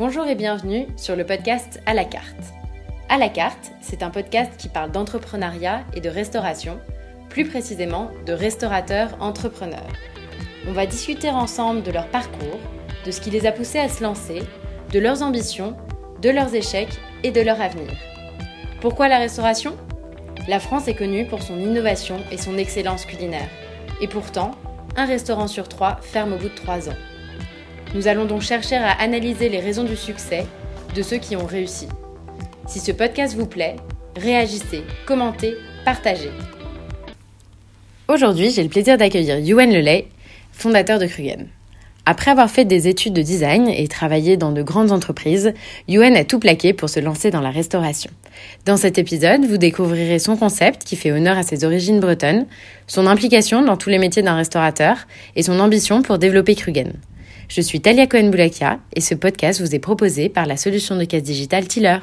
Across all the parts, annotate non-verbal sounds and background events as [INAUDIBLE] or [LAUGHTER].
Bonjour et bienvenue sur le podcast À la carte. À la carte, c'est un podcast qui parle d'entrepreneuriat et de restauration, plus précisément de restaurateurs entrepreneurs. On va discuter ensemble de leur parcours, de ce qui les a poussés à se lancer, de leurs ambitions, de leurs échecs et de leur avenir. Pourquoi la restauration? La France est connue pour son innovation et son excellence culinaire. Et pourtant, un restaurant sur trois ferme au bout de trois ans. Nous allons donc chercher à analyser les raisons du succès de ceux qui ont réussi. Si ce podcast vous plaît, réagissez, commentez, partagez. Aujourd'hui, j'ai le plaisir d'accueillir Yuan Lelay, fondateur de Krugen. Après avoir fait des études de design et travaillé dans de grandes entreprises, Yuan a tout plaqué pour se lancer dans la restauration. Dans cet épisode, vous découvrirez son concept qui fait honneur à ses origines bretonnes, son implication dans tous les métiers d'un restaurateur et son ambition pour développer Krugen. Je suis Talia Cohen-Boulakia et ce podcast vous est proposé par la solution de caisse digitale Tiller.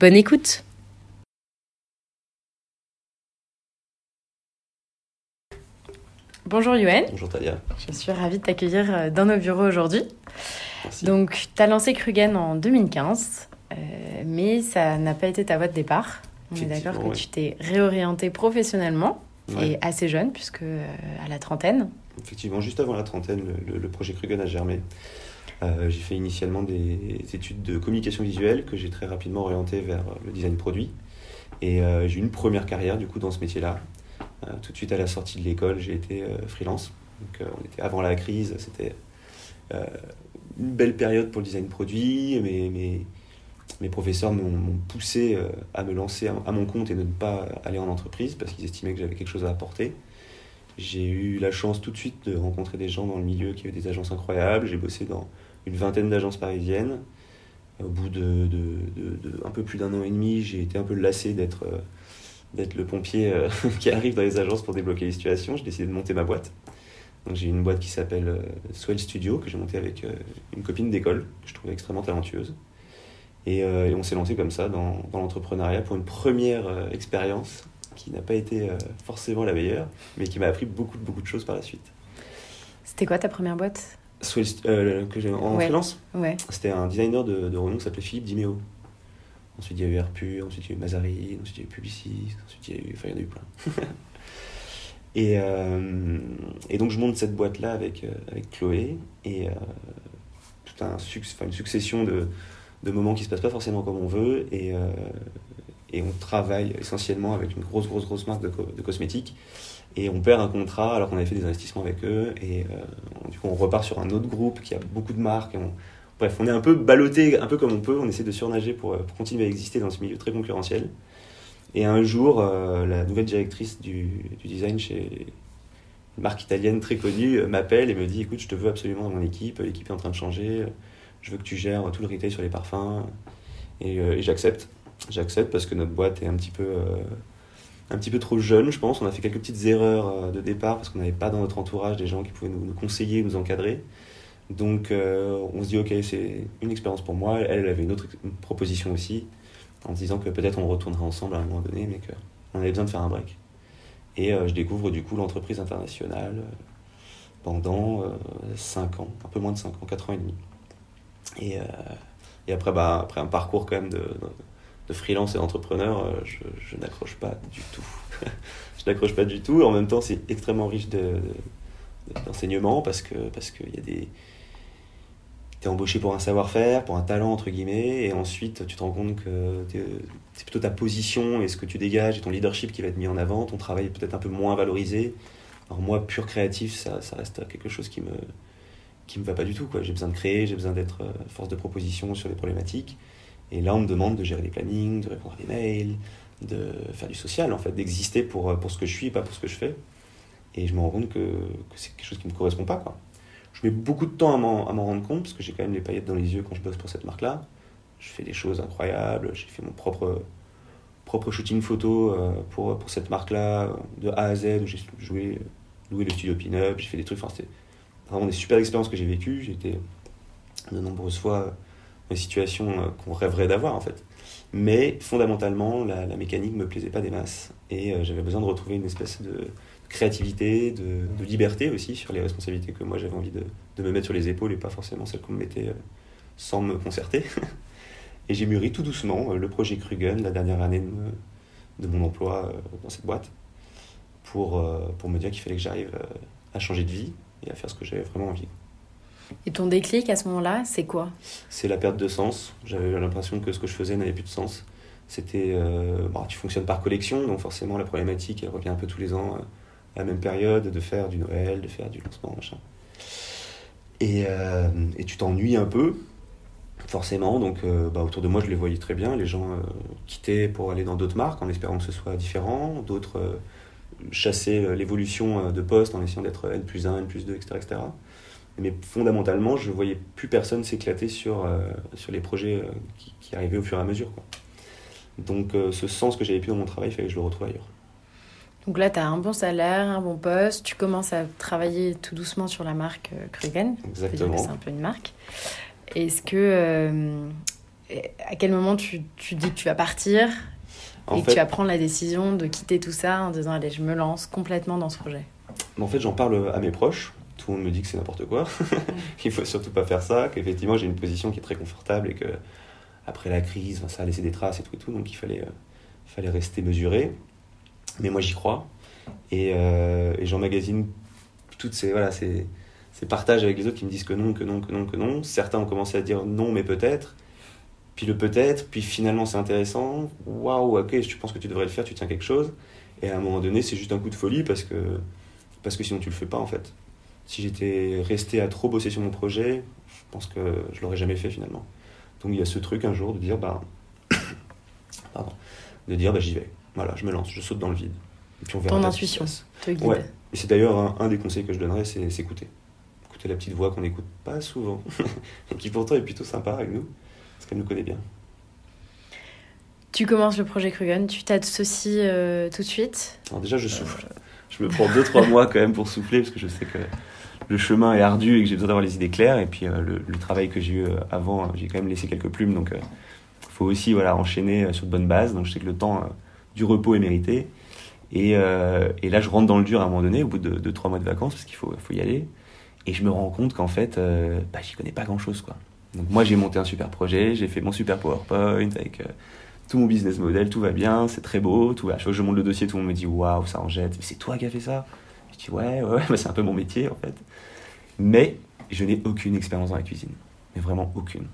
Bonne écoute! Bonjour Yoann. Bonjour Talia. Je suis ravie de t'accueillir euh, dans nos bureaux aujourd'hui. Donc, tu as lancé Krugen en 2015, euh, mais ça n'a pas été ta voie de départ. On est d'accord que tu t'es réorienté professionnellement et assez jeune, puisque euh, à la trentaine. Effectivement, juste avant la trentaine, le, projet Krugen a germé. j'ai fait initialement des études de communication visuelle que j'ai très rapidement orienté vers le design produit. Et j'ai eu une première carrière du coup dans ce métier-là, euh, tout de suite à la sortie de l'école, j'ai été euh, freelance. Euh, avant la crise, c'était une belle période pour le design produit. mais mes, mes professeurs m'ont poussé à me lancer à mon compte et de ne pas aller en entreprise parce qu'ils estimaient que j'avais quelque chose à apporter. J'ai eu la chance tout de suite de rencontrer des gens dans le milieu qui avaient des agences incroyables. J'ai bossé dans une vingtaine d'agences parisiennes. Au bout de, un peu plus d'un an et demi, j'ai été un peu lassé d'être d'être le pompier euh, [LAUGHS] qui arrive dans les agences pour débloquer les situations. J'ai décidé de monter ma boîte. J'ai une boîte qui s'appelle euh, Swell Studio que j'ai montée avec euh, une copine d'école que je trouvais extrêmement talentueuse. Et, on s'est lancé comme ça dans l'entrepreneuriat pour une première expérience qui n'a pas été forcément la meilleure, mais qui m'a appris beaucoup, beaucoup de choses par la suite. C'était quoi ta première boîte? Swell, que j'ai en freelance? Ouais. C'était un designer de, de renom qui s'appelait Philippe Dimeo. Ensuite, il y a eu Airpur, ensuite, il y a eu Mazari, ensuite, il y a eu Publicis, ensuite, il y a eu. Enfin, il y en a eu plein. [LAUGHS] et, euh, et donc, je monte cette boîte-là avec, euh, avec Chloé et euh, tout un une succession de, de moments qui se passent pas forcément comme on veut. Et, et on travaille essentiellement avec une grosse, grosse, grosse marque de, cosmétiques. Et on perd un contrat alors qu'on avait fait des investissements avec eux. Et du coup, on repart sur un autre groupe qui a beaucoup de marques. On, Bref, on est un peu ballotté, un peu comme on peut, on essaie de surnager pour, euh, continuer à exister dans ce milieu très concurrentiel. Et un jour, euh, la nouvelle directrice du, design chez une marque italienne très connue euh, m'appelle et me dit écoute, je te veux absolument dans mon équipe, l'équipe est en train de changer, je veux que tu gères tout le retail sur les parfums. Et, j'accepte. J'accepte parce que notre boîte est un petit peu un petit peu trop jeune, je pense. On a fait quelques petites erreurs de départ parce qu'on n'avait pas dans notre entourage des gens qui pouvaient nous, conseiller, nous encadrer. Donc euh, on se dit, ok, c'est une expérience pour moi. Elle, avait une autre proposition aussi, en se disant que peut-être on retournerait ensemble à un moment donné, mais qu'on avait besoin de faire un break. Et euh, je découvre du coup l'entreprise internationale euh, pendant 5 ans, un peu moins de 5 ans, 4 ans et demi. Et, et après, bah, après un parcours quand même de, freelance et d'entrepreneur, je, je n'accroche pas du tout. [LAUGHS] je n'accroche pas du tout. En même temps, c'est extrêmement riche d'enseignement parce que parce qu'il y a des tu es embauché pour un savoir-faire, pour un talent, entre guillemets, et ensuite tu te rends compte que c'est plutôt ta position et ce que tu dégages et ton leadership qui va être mis en avant, ton travail est peut-être un peu moins valorisé. Alors moi, pur créatif, ça, ça reste quelque chose qui me, me va pas du tout. J'ai besoin de créer, j'ai besoin d'être euh, force de proposition sur les problématiques. Et là, on me demande de gérer des plannings, de répondre à des mails, de faire du social, en fait, d'exister pour, euh, pour ce que je suis et pas pour ce que je fais. Et je me rends compte que, que c'est quelque chose qui ne me correspond pas. Je mets beaucoup de temps à m'en rendre compte parce que j'ai quand même les paillettes dans les yeux quand je bosse pour cette marque-là. Je fais des choses incroyables, j'ai fait mon propre, propre shooting photo euh, pour, pour cette marque-là de A à Z où j'ai joué, loué le studio pin-up, j'ai fait des trucs, enfin c'était vraiment des super expériences que j'ai vécues. J'ai été de nombreuses fois dans des situations euh, qu'on rêverait d'avoir en fait. Mais fondamentalement, la, la mécanique me plaisait pas des masses et euh, j'avais besoin de retrouver une espèce de, créativité, de, liberté aussi sur les responsabilités que moi j'avais envie de, de, me mettre sur les épaules et pas forcément celles qu'on me mettait euh, sans me concerter. [LAUGHS] et j'ai mûri tout doucement le projet Krugen, la dernière année de, mon emploi dans cette boîte, pour, pour me dire qu'il fallait que j'arrive à changer de vie et à faire ce que j'avais vraiment envie. Et ton déclic à ce moment-là, c'est quoi? C'est la perte de sens. J'avais l'impression que ce que je faisais n'avait plus de sens. C'était, euh, bah, tu fonctionnes par collection, donc forcément la problématique, elle revient un peu tous les ans euh, à la même période, de faire du Noël, de faire du lancement, machin. Et, euh, tu t'ennuies un peu, forcément. Donc bah, autour de moi, je les voyais très bien. Les gens quittaient pour aller dans d'autres marques en espérant que ce soit différent. D'autres chassaient l'évolution de poste en essayant d'être N plus 1, N plus 2, etc. etc. Mais fondamentalement, je ne voyais plus personne s'éclater sur, sur les projets qui, qui, arrivaient au fur et à mesure. Quoi. Donc euh, ce sens que j'avais plus dans mon travail, il fallait que je le retrouve ailleurs. Donc là, tu as un bon salaire, un bon poste, tu commences à travailler tout doucement sur la marque euh, Krugen. Exactement. C'est un peu une marque. Est-ce que. Euh, à quel moment tu, tu, dis que tu vas partir et que tu vas prendre la décision de quitter tout ça en disant Allez, je me lance complètement dans ce projet? En fait, j'en parle à mes proches. Tout le monde me dit que c'est n'importe quoi, [LAUGHS] qu'il faut surtout pas faire ça, qu'effectivement j'ai une position qui est très confortable et que après la crise, ça a laissé des traces et tout et tout, donc il fallait, euh, fallait rester mesuré. Mais moi j'y crois. Et, euh, et j'emmagasine toutes ces, voilà, ces, ces, partages avec les autres qui me disent que non, que non, que non, que non. Certains ont commencé à dire non, mais peut-être. Puis le peut-être, puis finalement c'est intéressant. Waouh, ok, je pense que tu devrais le faire, tu tiens quelque chose. Et à un moment donné, c'est juste un coup de folie parce que, parce que sinon tu le fais pas en fait. Si j'étais resté à trop bosser sur mon projet, je pense que je l'aurais jamais fait finalement. Donc il y a ce truc un jour de dire, bah, [COUGHS] pardon, de dire, bah, j'y vais. Voilà, je me lance, je saute dans le vide. Et puis on verra Ton intuition te guide. Ouais. Et c'est d'ailleurs un, des conseils que je donnerais, c'est écouter. Écouter la petite voix qu'on n'écoute pas souvent, [LAUGHS] et qui pourtant est plutôt sympa avec nous, parce qu'elle nous connaît bien. Tu commences le projet Krugen, tu t'associes euh, tout de suite Alors déjà, je souffle. Je me prends 2-3 mois quand même pour souffler, parce que je sais que le chemin est ardu et que j'ai besoin d'avoir les idées claires. Et puis euh, le, travail que j'ai eu euh, avant, euh, j'ai quand même laissé quelques plumes. Donc il faut aussi voilà, enchaîner sur de bonnes bases. Donc je sais que le temps du repos est mérité. Et, là, je rentre dans le dur à un moment donné, au bout de, trois mois de vacances, parce qu'il faut, faut y aller. Et je me rends compte qu'en fait, bah, j'y connais pas grand-chose. quoi. Donc moi, j'ai monté un super projet, j'ai fait mon super PowerPoint avec tout mon business model, tout va bien, c'est très beau, tout va. Je monte le dossier, tout le monde me dit waouh, ça en jette. C'est toi qui as fait ça? Je dis ouais, ouais, ouais [LAUGHS] c'est un peu mon métier en fait. Mais je n'ai aucune expérience dans la cuisine. Mais vraiment aucune.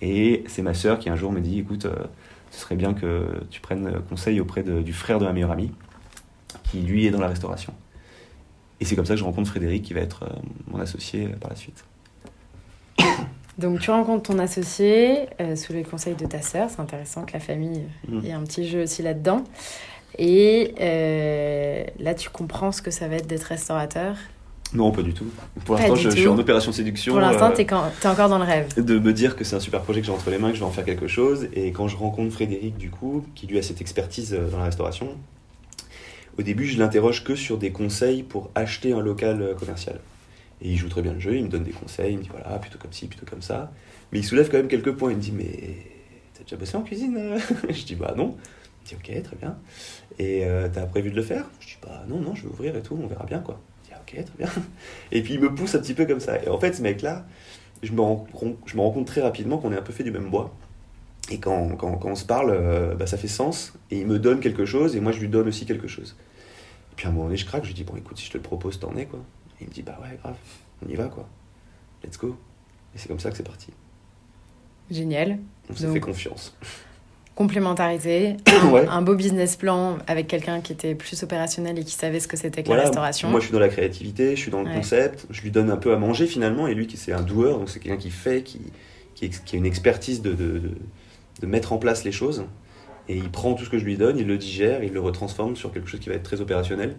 Et c'est ma sœur qui un jour me dit écoute, euh, ce serait bien que tu prennes conseil auprès du frère de ma meilleure amie, qui lui est dans la restauration. Et c'est comme ça que je rencontre Frédéric, qui va être euh, mon associé euh, par la suite. [COUGHS] Donc tu rencontres ton associé sous les conseils de ta sœur. C'est intéressant que la famille mmh. ait un petit jeu aussi là-dedans. Et là, tu comprends ce que ça va être d'être restaurateur? Non, pas du tout. Pour l'instant, je, suis en opération séduction. Pour l'instant, euh, tu es, encore dans le rêve. De me dire que c'est un super projet que j'ai entre les mains, que je vais en faire quelque chose. Et quand je rencontre Frédéric, du coup, qui lui a cette expertise euh, dans la restauration, au début, je l'interroge que sur des conseils pour acheter un local euh, commercial. Et il joue très bien le jeu, il me donne des conseils, il me dit voilà, plutôt comme ci, plutôt comme ça. Mais il soulève quand même quelques points. Il me dit mais t'as déjà bossé en cuisine [LAUGHS] Je dis bah non. Dit ok, très bien. Et t'as prévu de le faire? Je dis bah non, non, je vais ouvrir et tout, on verra bien quoi ok, très bien. [LAUGHS] Et puis il me pousse un petit peu comme ça. Et en fait, ce mec-là, je me rends, je me rends compte très rapidement qu'on est un peu fait du même bois. Et quand, quand, quand on se parle, euh, bah, ça fait sens. Et il me donne quelque chose, et moi je lui donne aussi quelque chose. Et puis à un moment donné, je craque, je lui dis, bon écoute, si je te le propose, t'en es quoi. Et il me dit, bah ouais, grave, on y va quoi. Let's go. Et c'est comme ça que c'est parti. Génial. On s'est fait confiance complémentarité, [COUGHS] un, beau business plan avec quelqu'un qui était plus opérationnel et qui savait ce que c'était que la restauration. Moi, je suis dans la créativité, je suis dans le concept, je lui donne un peu à manger finalement, et lui, c'est un doueur, donc c'est quelqu'un qui fait, qui, qui, a une expertise de, de, de, mettre en place les choses, et il prend tout ce que je lui donne, il le digère, il le retransforme sur quelque chose qui va être très opérationnel.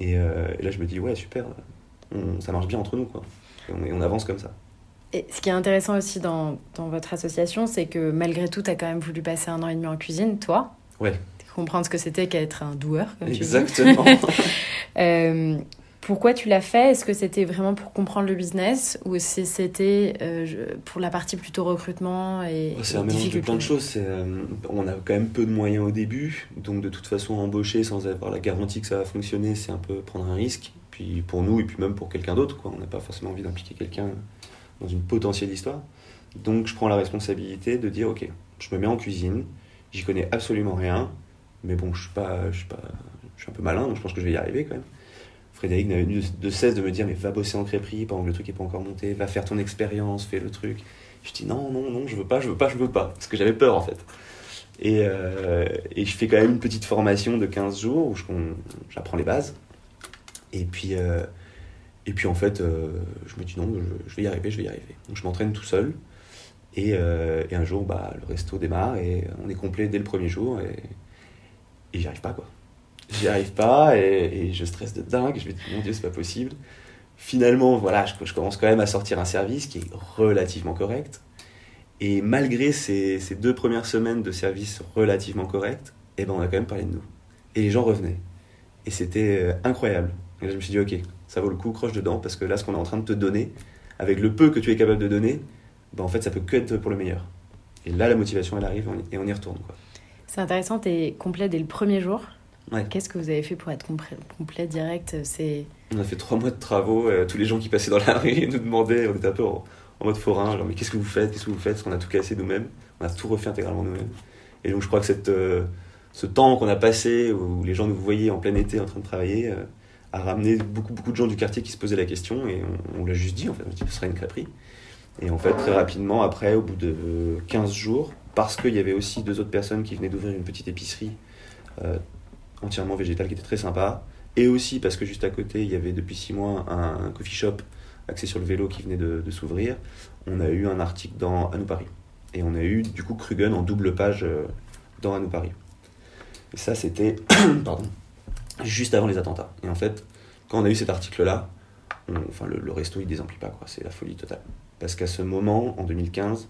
Et, euh, là, je me dis, ouais, super, ça marche bien entre nous, quoi. et on avance comme ça. Et ce qui est intéressant aussi dans, dans votre association, c'est que malgré tout, tu as quand même voulu passer un an et demi en cuisine, toi. Ouais. Comprendre ce que c'était qu'être un doueur, comme Exactement. tu dis. [LAUGHS] euh, pourquoi tu l'as fait? Est-ce que c'était vraiment pour comprendre le business ou c'était euh, pour la partie plutôt recrutement et C'est un mélange de plein de choses. Euh, on a quand même peu de moyens au début, donc de toute façon embaucher sans avoir la garantie que ça va fonctionner, c'est un peu prendre un risque. Puis pour nous et puis même pour quelqu'un d'autre, quoi. On n'a pas forcément envie d'impliquer quelqu'un dans une potentielle histoire. Donc je prends la responsabilité de dire ok, je me mets en cuisine, j'y connais absolument rien, mais bon, je suis pas, je suis pas, je suis un peu malin, donc je pense que je vais y arriver quand même. Frédéric n'avait de, cesse de me dire mais va bosser en crêperie pendant que le truc n'est pas encore monté, va faire ton expérience, fais le truc. Je dis non, non, non, je veux pas, je veux pas, je veux pas, parce que j'avais peur en fait. Et, euh, je fais quand même une petite formation de 15 jours où j'apprends les bases. Et puis, euh, et puis en fait, euh, je me dis non, je, vais y arriver, je vais y arriver. Donc je m'entraîne tout seul. Et, euh, et, un jour, bah, le resto démarre et on est complet dès le premier jour. Et, j'y arrive pas quoi. J'y arrive pas et, je stresse de dingue. Je me dis mon Dieu, c'est pas possible. Finalement, voilà, je, commence quand même à sortir un service qui est relativement correct et malgré ces, ces, deux premières semaines de service relativement corrects, eh ben on a quand même parlé de nous. Et les gens revenaient. Et c'était euh, incroyable. Et là, je me suis dit, ok, ça vaut le coup, croche dedans, parce que là, ce qu'on est en train de te donner, avec le peu que tu es capable de donner, ben en fait, ça peut que être pour le meilleur. Et là, la motivation, elle arrive et on y retourne. C'est intéressant, tu es complet dès le premier jour. Ouais. Qu'est-ce que vous avez fait pour être complet, complet direct C'est On a fait trois mois de travaux. Euh, tous les gens qui passaient dans la rue [LAUGHS] nous demandaient, on était un peu en, en mode forain, genre mais qu'est-ce que vous faites, qu'est-ce que vous faites, parce qu'on a tout cassé nous-mêmes, on a tout refait intégralement nous-mêmes. Et donc je crois que cette, euh, ce temps qu'on a passé, où les gens nous voyaient en plein été en train de travailler, euh, a ramené beaucoup, beaucoup de gens du quartier qui se posaient la question, et on, l'a juste dit, en fait, ce serait une crêperie. Et en fait, très rapidement, après, au bout de 15 jours, parce qu'il y avait aussi deux autres personnes qui venaient d'ouvrir une petite épicerie euh, entièrement végétale qui était très sympa, et aussi parce que juste à côté, il y avait depuis 6 mois un, coffee shop axé sur le vélo qui venait de, s'ouvrir, on a eu un article dans À nous Paris. Et on a eu du coup Krugen en double page euh, dans À nous Paris. Et ça, c'était [COUGHS] pardon, juste avant les attentats. Et en fait, quand on a eu cet article-là, enfin, le, resto il désemplit pas, quoi. C'est la folie totale. Parce qu'à ce moment, en 2015,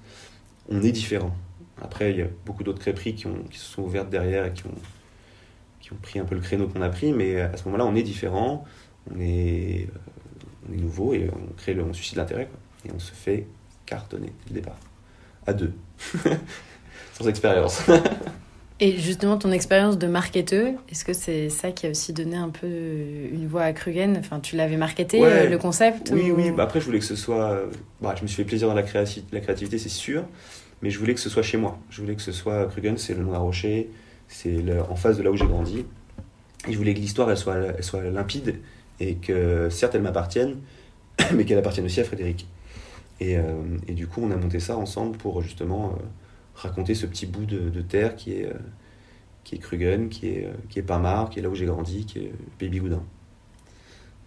on est différent. Après, il y a beaucoup d'autres crêperies qui, se sont ouvertes derrière et qui ont, pris un peu le créneau qu'on a pris, mais à ce moment-là, on est différent. On est, est nouveau et on crée le, on suscite l'intérêt et on se fait cartonner dès le départ à deux [LAUGHS] sans expérience [LAUGHS] et justement ton expérience de marketeur est-ce que c'est ça qui a aussi donné un peu une voix à Krugen? Enfin tu l'avais marketé ouais. le concept oui ou... oui. Bah après je voulais que ce soit bah, je me suis fait plaisir dans la, créati la créativité c'est sûr. Mais je voulais que ce soit chez moi. Je voulais que ce soit Krugen c'est le nom à Rocher c'est en face de là où j'ai grandi. Et je voulais que l'histoire elle soit, elle soit limpide et que certes elle m'appartienne [COUGHS] mais qu'elle appartienne aussi à Frédéric. Et, euh, et, du coup, on a monté ça ensemble pour justement euh, raconter ce petit bout de, de terre qui est, euh, qui est Krugen, qui est, qui est Pamar, qui est là où j'ai grandi, qui est Baby Goudin.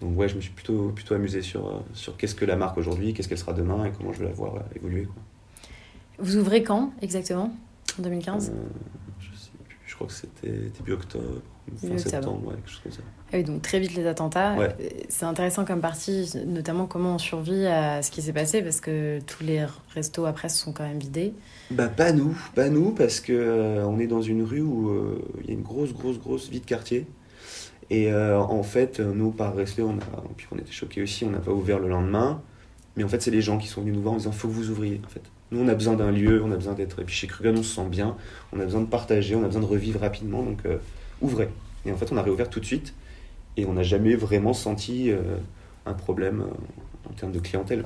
Donc ouais, je me suis plutôt, plutôt amusé sur, sur qu'est-ce que la marque aujourd'hui, qu'est-ce qu'elle sera demain et comment je vais la voir évoluer. Quoi. Vous ouvrez quand exactement? En 2015 Je sais plus, je crois que c'était début octobre, fin septembre, ouais, quelque chose comme ça. Ah oui, donc très vite les attentats. Ouais. C'est intéressant comme partie, notamment comment on survit à ce qui s'est passé, parce que tous les restos après se sont quand même vidés. Bah pas nous, pas nous, parce que euh, on est dans une rue où euh, il y a une grosse, grosse, grosse vie de quartier. Et euh, en fait, nous, par respect, on, a, puis on était choqués aussi, on n'a pas ouvert le lendemain. Mais en fait, c'est les gens qui sont venus nous voir en disant faut que vous ouvriez. En fait. Nous, on a besoin d'un lieu, on a besoin d'être. Et puis chez Krugan, on se sent bien, on a besoin de partager, on a besoin de revivre rapidement, donc ouvrez. Et en fait, on a réouvert tout de suite et on n'a jamais vraiment senti euh, un problème euh, en termes de clientèle.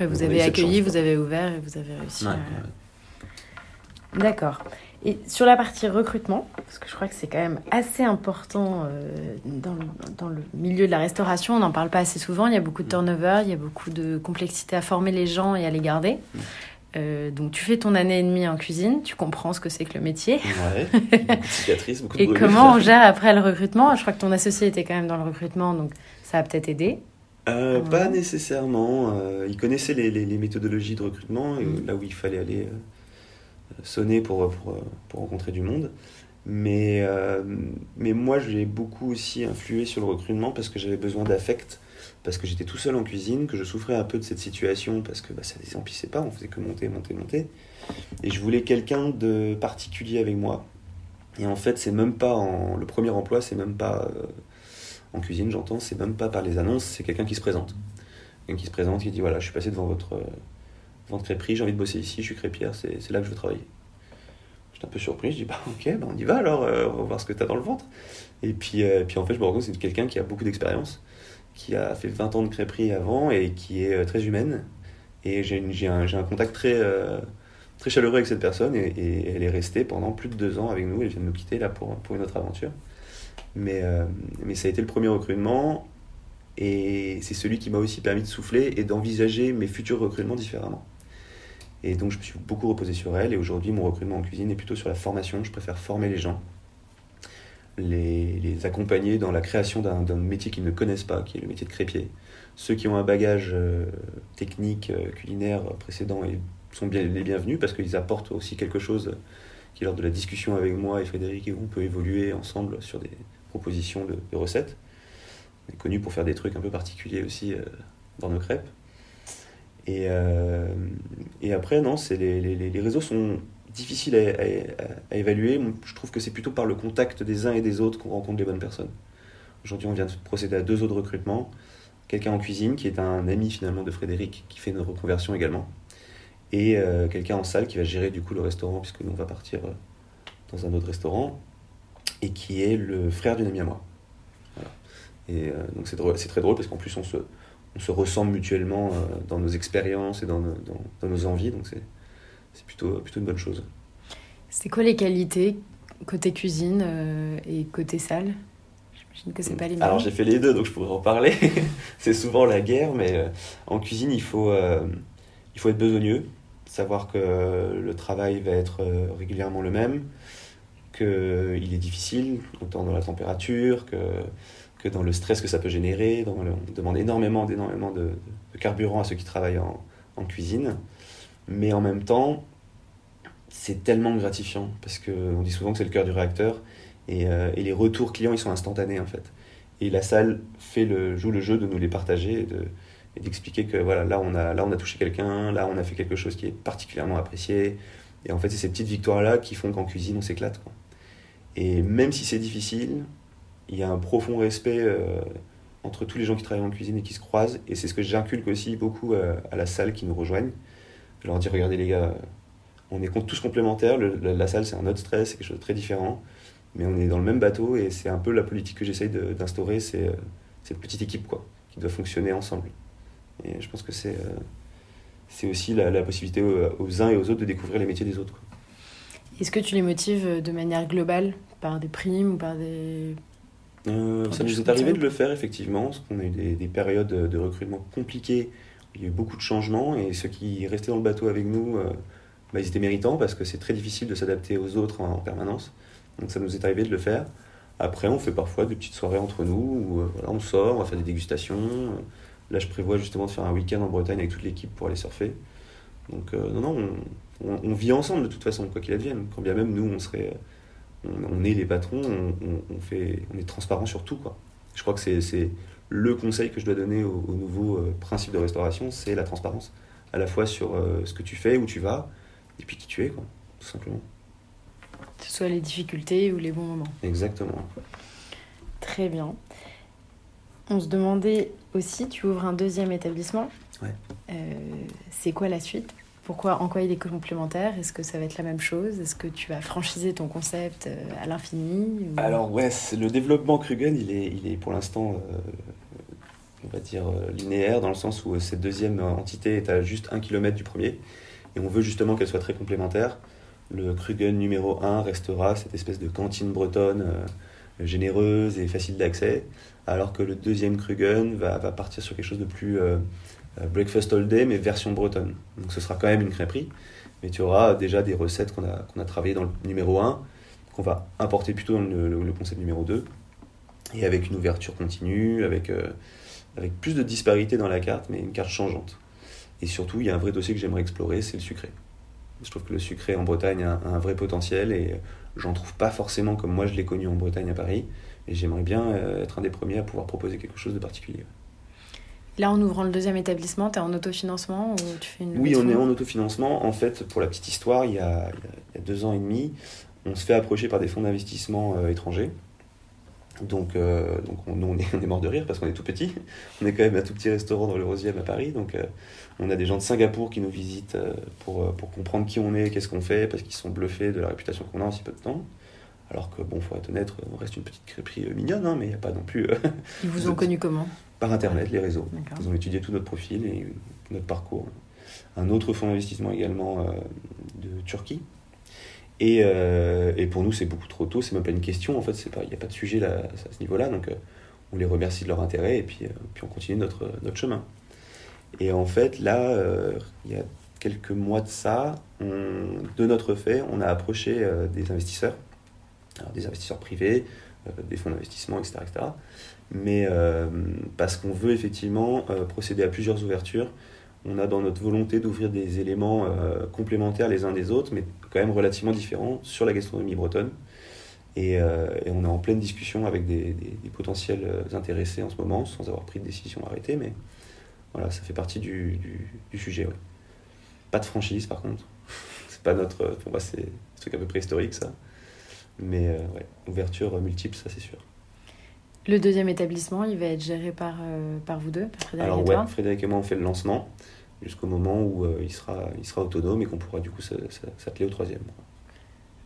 Ouais, vous avez accueilli, chance, vous avez ouvert et vous avez réussi. Ouais, à... ouais. D'accord. Et sur la partie recrutement, parce que je crois que c'est quand même assez important euh, dans, le, dans, le, milieu de la restauration, on n'en parle pas assez souvent, il y a beaucoup de turnover, il y a beaucoup de complexité à former les gens et à les garder. Mmh. Euh, donc tu fais ton année et demie en cuisine, tu comprends ce que c'est que le métier. Ouais, [LAUGHS] beaucoup de cicatrices, beaucoup de Et comment on gère après le recrutement? Je crois que ton associé était quand même dans le recrutement, donc ça a peut-être aidé. Euh, ouais. Pas nécessairement. Il connaissait les, les, les, méthodologies de recrutement, et Mm. là où il fallait aller sonner pour, pour, pour, rencontrer du monde. Mais, euh, mais moi, j'ai beaucoup aussi influé sur le recrutement parce que j'avais besoin d'affect parce que j'étais tout seul en cuisine, que je souffrais un peu de cette situation parce que bah, ça ne désemplissait pas, on faisait que monter, monter, monter. Et je voulais quelqu'un de particulier avec moi. Et en fait, c'est même pas en... le premier emploi, c'est même pas euh, en cuisine, j'entends, c'est même pas par les annonces, c'est quelqu'un qui se présente. Quelqu'un qui se présente, qui dit voilà, je suis passé devant votre, votre crêperie, j'ai envie de bosser ici, je suis crêpière, c'est là que je veux travailler. J'étais un peu surpris, je dis bah ok, bah, on y va alors, euh, on va voir ce que tu as dans le ventre. Et puis, euh, puis en fait, je me rends compte c'est quelqu'un qui a beaucoup d'expérience qui a fait 20 ans de crêperie avant et qui est très humaine Et j'ai un, un, contact très, très chaleureux avec cette personne et, elle est restée pendant plus de deux ans avec nous. Elle vient de nous quitter là pour, pour une autre aventure. Mais, mais ça a été le premier recrutement et c'est celui qui m'a aussi permis de souffler et d'envisager mes futurs recrutements différemment. Et donc je me suis beaucoup reposé sur elle et aujourd'hui mon recrutement en cuisine est plutôt sur la formation. Je préfère former les gens, les, accompagner dans la création d'un métier qu'ils ne connaissent pas, qui est le métier de crépier. Ceux qui ont un bagage euh, technique, euh, culinaire précédent sont les bienvenus parce qu'ils apportent aussi quelque chose qui lors de la discussion avec moi et Frédéric, on peut évoluer ensemble sur des propositions de recettes. On est connu pour faire des trucs un peu particuliers aussi euh, dans nos crêpes. Et, euh, et après, non, c'est les, les, les, réseaux sont difficiles à, évaluer. Je trouve que c'est plutôt par le contact des uns et des autres qu'on rencontre les bonnes personnes. Aujourd'hui, on vient de procéder à deux autres recrutements. Quelqu'un en cuisine, qui est un ami finalement de Frédéric, qui fait une reconversion également. Et euh, quelqu'un en salle qui va gérer du coup le restaurant, puisque nous on va partir dans un autre restaurant, et qui est le frère d'une amie à moi. Et euh, donc c'est très drôle parce qu'en plus on se, on se ressemble mutuellement euh, dans nos expériences et dans, nos, dans, nos envies, donc c'est, c'est plutôt, plutôt une bonne chose. C'est quoi les qualités côté cuisine euh, et côté salle? J'imagine que c'est pas les mêmes. Alors j'ai fait les deux, donc je pourrais en parler. [LAUGHS] c'est souvent la guerre, mais en cuisine il faut, il faut être besogneux, savoir que le travail va être régulièrement le même, qu'il est difficile, autant dans la température que que dans le stress que ça peut générer. Dans on demande énormément, d'énormément de, carburant à ceux qui travaillent en, cuisine. Mais en même temps, c'est tellement gratifiant parce qu'on dit souvent que c'est le cœur du réacteur et, euh, et, les retours clients ils sont instantanés en fait. Et la salle fait le, joue le jeu de nous les partager et, de, et d'expliquer que voilà, là on, a, là on a touché quelqu'un, là on a fait quelque chose qui est particulièrement apprécié. Et en fait, c'est ces petites victoires-là qui font qu'en cuisine on s'éclate. Et même si c'est difficile, il y a un profond respect euh, entre tous les gens qui travaillent en cuisine et qui se croisent. Et c'est ce que j'inculque aussi beaucoup euh, à, la salle qui nous rejoignent. Je leur dis regardez les gars, on est tous complémentaires. la, salle, c'est un autre stress, c'est quelque chose de très différent. Mais on est dans le même bateau et c'est un peu la politique que j'essaye d'instaurer c'est euh, cette petite équipe quoi, qui doit fonctionner ensemble. Et je pense que c'est c'est aussi la, possibilité aux, uns et aux autres de découvrir les métiers des autres. Est-ce que tu les motives de manière globale par des primes ou par des euh, ça nous est arrivé de le faire effectivement, parce qu'on a eu des, périodes de recrutement compliquées, il y a eu beaucoup de changements, et ceux qui restaient dans le bateau avec nous, euh, bah, ils étaient méritants, parce que c'est très difficile de s'adapter aux autres en, permanence. Donc ça nous est arrivé de le faire. Après, on fait parfois des petites soirées entre nous, où euh, voilà, on sort, on va faire des dégustations. Là, je prévois justement de faire un week-end en Bretagne avec toute l'équipe pour aller surfer. Donc non, non, on, on, vit ensemble de toute façon, quoi qu'il advienne. Quand bien même nous, on serait on, est les patrons, on, fait, on est transparent sur tout. Quoi. Je crois que c'est le conseil que je dois donner aux, nouveaux euh, principes de restauration, c'est la transparence. À la fois sur euh, ce que tu fais, où tu vas, et puis qui tu es, quoi, tout simplement. Que ce soit les difficultés ou les bons moments. Exactement. Très bien. On se demandait aussi, tu ouvres un deuxième établissement. Ouais. Euh, c'est quoi la suite? Pourquoi, en quoi il est complémentaire? Est-ce que ça va être la même chose? Est-ce que tu vas franchiser ton concept euh, à l'infini Alors ouais, le développement Krugen, il est, il est pour l'instant, euh, on va dire, euh, linéaire, dans le sens où cette deuxième entité est à juste un kilomètre du premier. Et on veut justement qu'elle soit très complémentaire. Le Krugen numéro 1 restera cette espèce de cantine bretonne généreuse et facile d'accès, alors que le deuxième Krugen va, va, partir sur quelque chose de plus breakfast all day, mais version bretonne. Donc ce sera quand même une crêperie, mais tu auras déjà des recettes qu'on a, qu'on a travaillées dans le numéro 1, qu'on va importer plutôt dans le, concept numéro 2, et avec une ouverture continue, avec, euh, avec plus de disparité dans la carte, mais une carte changeante. Et surtout, il y a un vrai dossier que j'aimerais explorer, c'est le sucré. Je trouve que le sucré en Bretagne a un, vrai potentiel et j'en trouve pas forcément comme moi je l'ai connu en Bretagne à Paris. Et j'aimerais bien euh, être un des premiers à pouvoir proposer quelque chose de particulier. Là, en ouvrant le deuxième établissement, tu es en autofinancement ou tu fais une Oui, on est en autofinancement. En fait, pour la petite histoire, il y, a, il y, a, deux ans et demi, on se fait approcher par des fonds d'investissement euh, étrangers. Donc, euh, donc on, on, est, [LAUGHS] on, est, mort de rire parce qu'on est tout petit. [LAUGHS] On est quand même un tout petit restaurant dans le Rosième à Paris. Donc, euh, on a des gens de Singapour qui nous visitent pour, pour comprendre qui on est, qu'est-ce qu'on fait, parce qu'ils sont bluffés de la réputation qu'on a en si peu de temps. Alors que, bon, faut être honnête, on reste une petite crêperie mignonne, hein, mais il n'y a pas non plus. Ils vous [LAUGHS] ont connu comment? Par Internet, les réseaux. Ils ont étudié tout notre profil et notre parcours. un autre fonds d'investissement également de Turquie. Et, et, pour nous, c'est beaucoup trop tôt, c'est même pas une question, en fait, il n'y a pas de sujet là, à ce niveau-là, donc on les remercie de leur intérêt et puis, puis on continue notre, notre chemin. Et en fait, là, il y a quelques mois de ça, de notre fait, on a approché des investisseurs, des investisseurs privés, des fonds d'investissement, etc., etc mais euh, parce qu'on veut effectivement euh, procéder à plusieurs ouvertures. On a dans notre volonté d'ouvrir des éléments euh, complémentaires les uns des autres, mais quand même relativement différents sur la gastronomie bretonne. Et, on est en pleine discussion avec des, potentiels intéressés en ce moment, sans avoir pris de décision arrêtée, mais voilà, ça fait partie du, sujet. Pas de franchise par contre. [LAUGHS] c'est pas notre. Pour moi, c'est un truc un peu préhistorique ça. Mais ouais, ouverture multiple, ça c'est sûr. Le deuxième établissement, il va être géré par, euh, par vous deux, par Frédéric Alors, et ouais, Frédéric et moi, on fait le lancement jusqu'au moment où euh, il, sera, il sera autonome et qu'on pourra du coup s'atteler au troisième.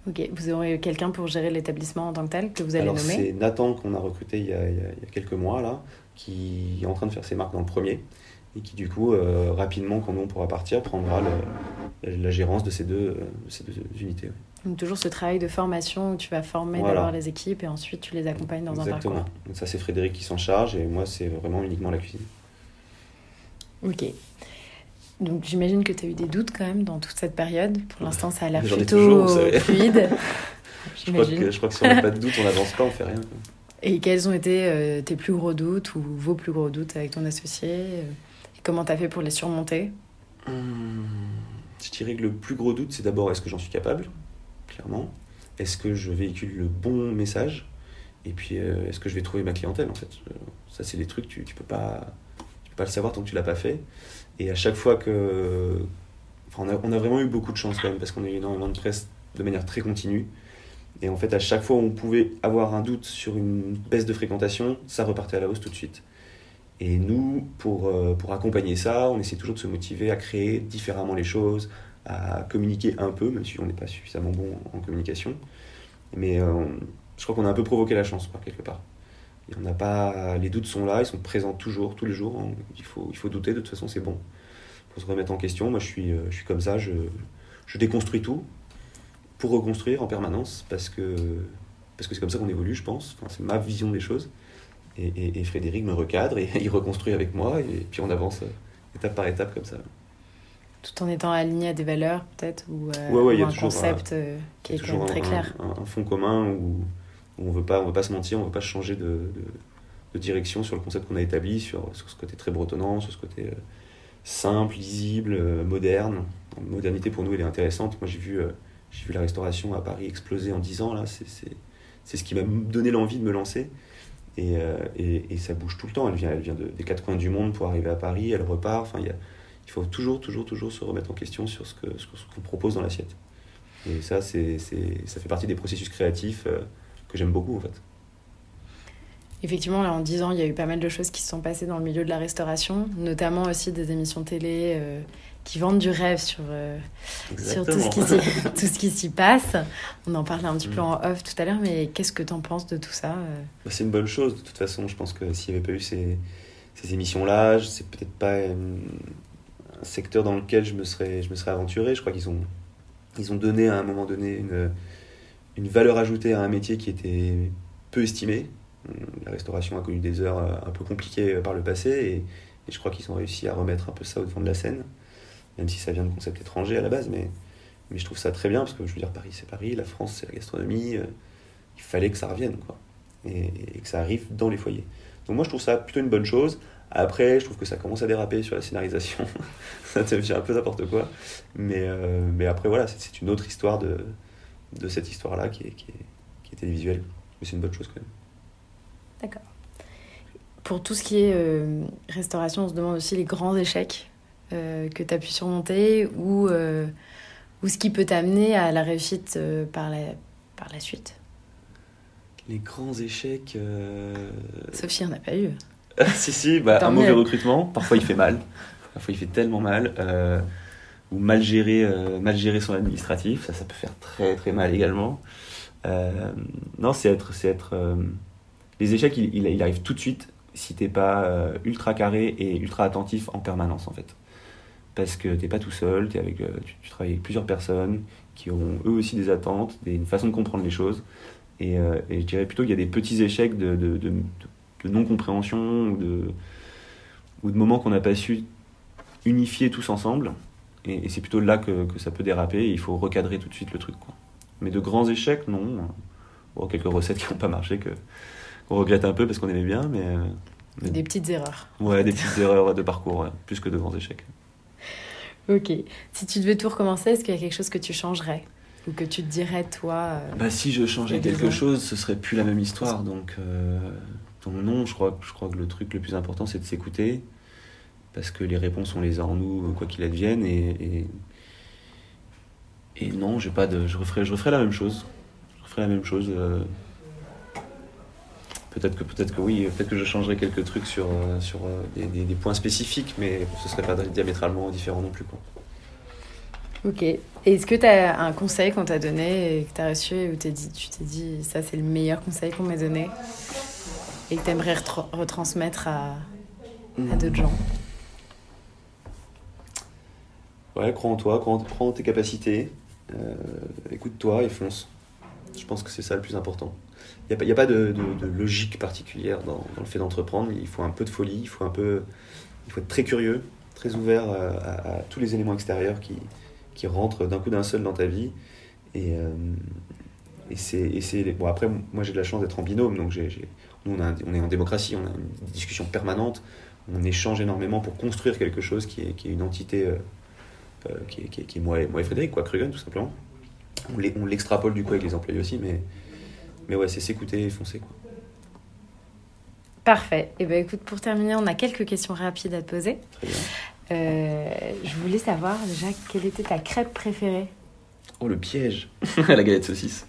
Ok, vous aurez quelqu'un pour gérer l'établissement en tant que tel que vous allez Alors, nommer C'est Nathan qu'on a recruté il y a, il y a, quelques mois là, qui est en train de faire ses marques dans le premier et qui du coup euh, rapidement quand nous on pourra partir prendra la gérance de ces deux, ces deux unités. Donc toujours ce travail de formation où tu vas former d'abord les équipes et ensuite tu les accompagnes dans un parcours. Exactement. Ça c'est Frédéric qui s'en charge et moi c'est vraiment uniquement la cuisine. Ok. Donc j'imagine que tu as eu des doutes quand même dans toute cette période. Pour l'instant ça a l'air plutôt fluide. [LAUGHS] [LAUGHS] je, crois que, je crois que si on n'a pas de doutes on n'avance pas, on fait rien. Et quels ont été euh, tes plus gros doutes ou vos plus gros doutes avec ton associé euh, comment tu as fait pour les surmonter? Hum, Je dirais que le plus gros doute c'est d'abord est-ce que j'en suis capable? Clairement. Est-ce que je véhicule le bon message? Et puis, euh, est-ce que je vais trouver ma clientèle, en fait? Euh, Ça, c'est des trucs, tu, tu peux pas, tu peux pas le savoir tant que tu l'as pas fait. Et à chaque fois que... Enfin, on a, on a vraiment eu beaucoup de chance quand même, parce qu'on a eu énormément de presse de manière très continue. Et en fait, à chaque fois où on pouvait avoir un doute sur une baisse de fréquentation, ça repartait à la hausse tout de suite. Et nous, pour, euh, pour accompagner ça, on essaie toujours de se motiver à créer différemment les choses, à communiquer un peu, même si on n'est pas suffisamment bon en communication. Mais euh, je crois qu'on a un peu provoqué la chance, quoi, quelque part. On n'a pas, les doutes sont là, ils sont présents toujours, tous les jours. Hein. Il, faut, il faut douter, de toute façon, c'est bon. Il faut se remettre en question. Moi, je suis, euh, je suis comme ça, je, je déconstruis tout pour reconstruire en permanence, parce que parce que c'est comme ça qu'on évolue, je pense. C'est ma vision des choses. Et, et, Frédéric me recadre et [LAUGHS] il reconstruit avec moi, et puis on avance euh, étape par étape comme ça tout en étant aligné à des valeurs peut-être ou, euh, un concept euh, qui est même très clair. Un, fond commun où, on veut pas, on veut pas se mentir, on veut pas changer de, de, direction sur le concept qu'on a établi, sur, sur, ce côté très bretonnant, sur ce côté euh, simple, lisible, moderne. La modernité pour nous elle est intéressante. Moi j'ai vu, j'ai vu la restauration à Paris exploser en 10 ans là, c'est ce qui m'a donné l'envie de me lancer. Et, et, et, ça bouge tout le temps. Elle vient, elle vient des quatre coins du monde pour arriver à Paris, elle repart. Enfin, il faut toujours, toujours, toujours se remettre en question sur ce qu'on ce qu'on propose dans l'assiette. Et ça, c'est, ça fait partie des processus créatifs euh, que j'aime beaucoup en fait. Effectivement, là, en 10 ans, il y a eu pas mal de choses qui se sont passées dans le milieu de la restauration, notamment aussi des émissions télé euh, qui vendent du rêve sur, euh, sur [LAUGHS] tout, ce qui s'y passe. On en parlait un petit peu mm. en off tout à l'heure, mais qu'est-ce que tu en penses de tout ça bah, C'est une bonne chose, de toute façon. Je pense que s'il n'y avait pas eu ces, ces émissions-là, c'est peut-être pas un secteur dans lequel je me serais, je me serais aventuré. Je crois qu'ils ont, ils ont donné à un moment donné une, une valeur ajoutée à un métier qui était peu estimé. La restauration a connu des heures un peu compliquées par le passé et, je crois qu'ils ont réussi à remettre un peu ça au devant de la scène, même si ça vient de concepts étrangers à la base. Mais, mais je trouve ça très bien parce que je veux dire, Paris c'est Paris, la France c'est la gastronomie. Euh, il fallait que ça revienne quoi, et, que ça arrive dans les foyers. Donc moi je trouve ça plutôt une bonne chose. Après, je trouve que ça commence à déraper sur la scénarisation. [LAUGHS] ça devient un peu n'importe quoi. Mais, euh, mais après, voilà, c'est une autre histoire de, de cette histoire-là qui est, qui, est, qui est télévisuelle. Mais c'est une bonne chose quand même. D'accord. Pour tout ce qui est euh, restauration, on se demande aussi les grands échecs que tu as pu surmonter ou, ou ce qui peut t'amener à la réussite par, la, par la suite. Les grands échecs. Sauf s'il n'y en a pas eu. [LAUGHS] si, si, bah, un mauvais recrutement, parfois il fait mal. [LAUGHS] Parfois il fait tellement mal. Euh, ou mal gérer, euh, mal gérer son administratif, ça, ça peut faire très très mal également. Euh, non, c'est être. C'est être les échecs, il, il, arrive tout de suite si t'es pas ultra carré et ultra attentif en permanence en fait. Parce que t'es pas tout seul, es avec, euh, tu, travailles avec plusieurs personnes qui ont eux aussi des attentes, des, une façon de comprendre les choses. Et, euh, et je dirais plutôt qu'il y a des petits échecs de, de, de, de non-compréhension ou de, ou de moments qu'on n'a pas su unifier tous ensemble. Et, et c'est plutôt là que, que, ça peut déraper et il faut recadrer tout de suite le truc. Quoi. Mais de grands échecs, non. Bon, quelques recettes qui n'ont pas marché que, qu'on regrette un peu parce qu'on aimait bien, mais, mais... Des petites erreurs. Ouais, des petites erreurs de parcours, ouais, plus que de grands échecs. Ok. Si tu devais tout recommencer, est-ce qu'il y a quelque chose que tu changerais Ou que tu te dirais, toi euh, Bah, si je changeais quelque chose, ce serait plus la même histoire. Donc, euh, donc non, je crois, je crois que le truc le plus important, c'est de s'écouter. Parce que les réponses, on les a en nous, quoi qu'il advienne. Et, et, et non, j'ai pas de, je, referais la même chose. Je referais la même chose. Euh, peut-être que, peut-être que oui, peut-être que je changerais quelques trucs sur, euh, sur euh, des, des, des, points spécifiques, mais ce serait pas diamétralement différent non plus. Quoi. Ok. Est-ce que tu as un conseil qu'on t'a donné et que tu as reçu et où dit, tu t'es dit ça c'est le meilleur conseil qu'on m'a donné et que tu aimerais retransmettre à, à d'autres gens? Ouais, crois en toi, crois en, crois en tes capacités, euh, écoute-toi et fonce. Je pense que c'est ça le plus important. Il n'y a, pas de, logique particulière dans, le fait d'entreprendre. Il faut un peu de folie, il faut, un peu, il faut être très curieux, très ouvert à, tous les éléments extérieurs qui, rentrent d'un coup d'un seul dans ta vie. Et, euh, et c'est. Bon, après, moi j'ai de la chance d'être en binôme, donc nous on, est en démocratie, on a une discussion permanente, on échange énormément pour construire quelque chose qui est, une entité. Euh, euh, qui, est, moi, moi et Frédéric, quoi, Krugen tout simplement. On l'extrapole du coup avec les employés aussi, mais, mais ouais, c'est s'écouter et foncer. Quoi. Parfait. Et eh ben écoute, pour terminer, on a quelques questions rapides à te poser. Très bien. Euh, je voulais savoir déjà quelle était ta crêpe préférée? Oh, le piège [LAUGHS] [LAUGHS] La galette saucisse.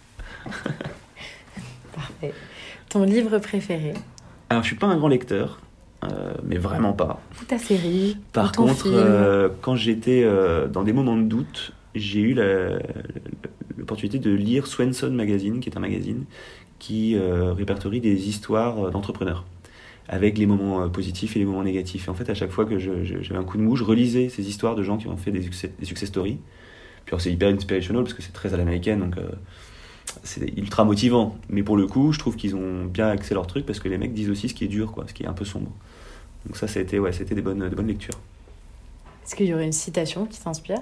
Parfait. Ton livre préféré? Alors, je suis pas un grand lecteur, euh, mais vraiment pas. Ou ta série? Par ton contre, euh, quand j'étais dans des moments de doute, j'ai eu l'opportunité de lire Swenson Magazine, qui est un magazine qui euh, répertorie des histoires d'entrepreneurs avec les moments positifs et les moments négatifs. Et en fait, à chaque fois que j'avais un coup de mou, je relisais ces histoires de gens qui ont fait des success, stories. Puis c'est hyper inspirational parce que c'est très à l'américaine, donc euh, c'est ultra motivant. Mais pour le coup, je trouve qu'ils ont bien axé leur truc parce que les mecs disent aussi ce qui est dur, quoi, ce qui est un peu sombre. Donc ça, ça a ouais, c'était des bonnes, des bonnes lectures. Est-ce qu'il y aurait une citation qui t'inspire?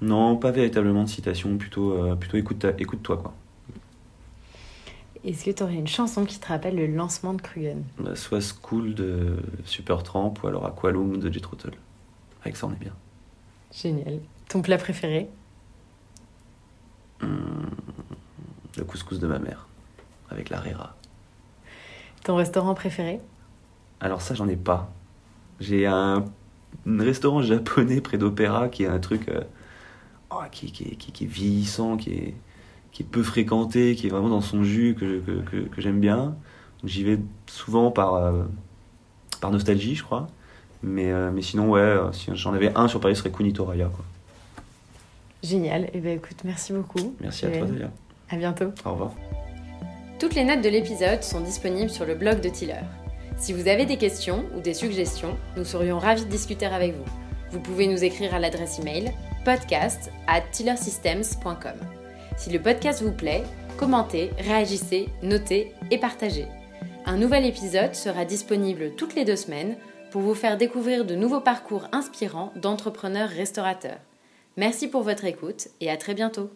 Non, pas véritablement de citation, plutôt, euh, plutôt écoute-toi, écoute quoi. Est-ce que tu aurais une chanson qui te rappelle le lancement de Krugen bah, Soit School de Supertramp ou alors Aqualung de Jethro Tull. Avec ça, on est bien. Génial. Ton plat préféré? Mmh, Le couscous de ma mère, avec la rera. Ton restaurant préféré? Alors ça, j'en ai pas. J'ai un, un, restaurant japonais près d'Opéra qui est un truc euh, oh, qui, qui, qui, qui, est vieillissant, qui est qui est peu fréquenté, qui est vraiment dans son jus, que, que, que, que j'aime bien. J'y vais souvent par, euh, par nostalgie, je crois. Mais, euh, mais sinon, ouais, si j'en avais un sur Paris, ce serait Kunitoraya. Quoi. Génial. Eh ben, écoute, merci beaucoup. Merci à toi, Delia. À bientôt. Au revoir. Toutes les notes de l'épisode sont disponibles sur le blog de Tiller. Si vous avez des questions ou des suggestions, nous serions ravis de discuter avec vous. Vous pouvez nous écrire à l'adresse email podcast at tillersystems.com. Si le podcast vous plaît, commentez, réagissez, notez et partagez. Un nouvel épisode sera disponible toutes les deux semaines pour vous faire découvrir de nouveaux parcours inspirants d'entrepreneurs restaurateurs. Merci pour votre écoute et à très bientôt.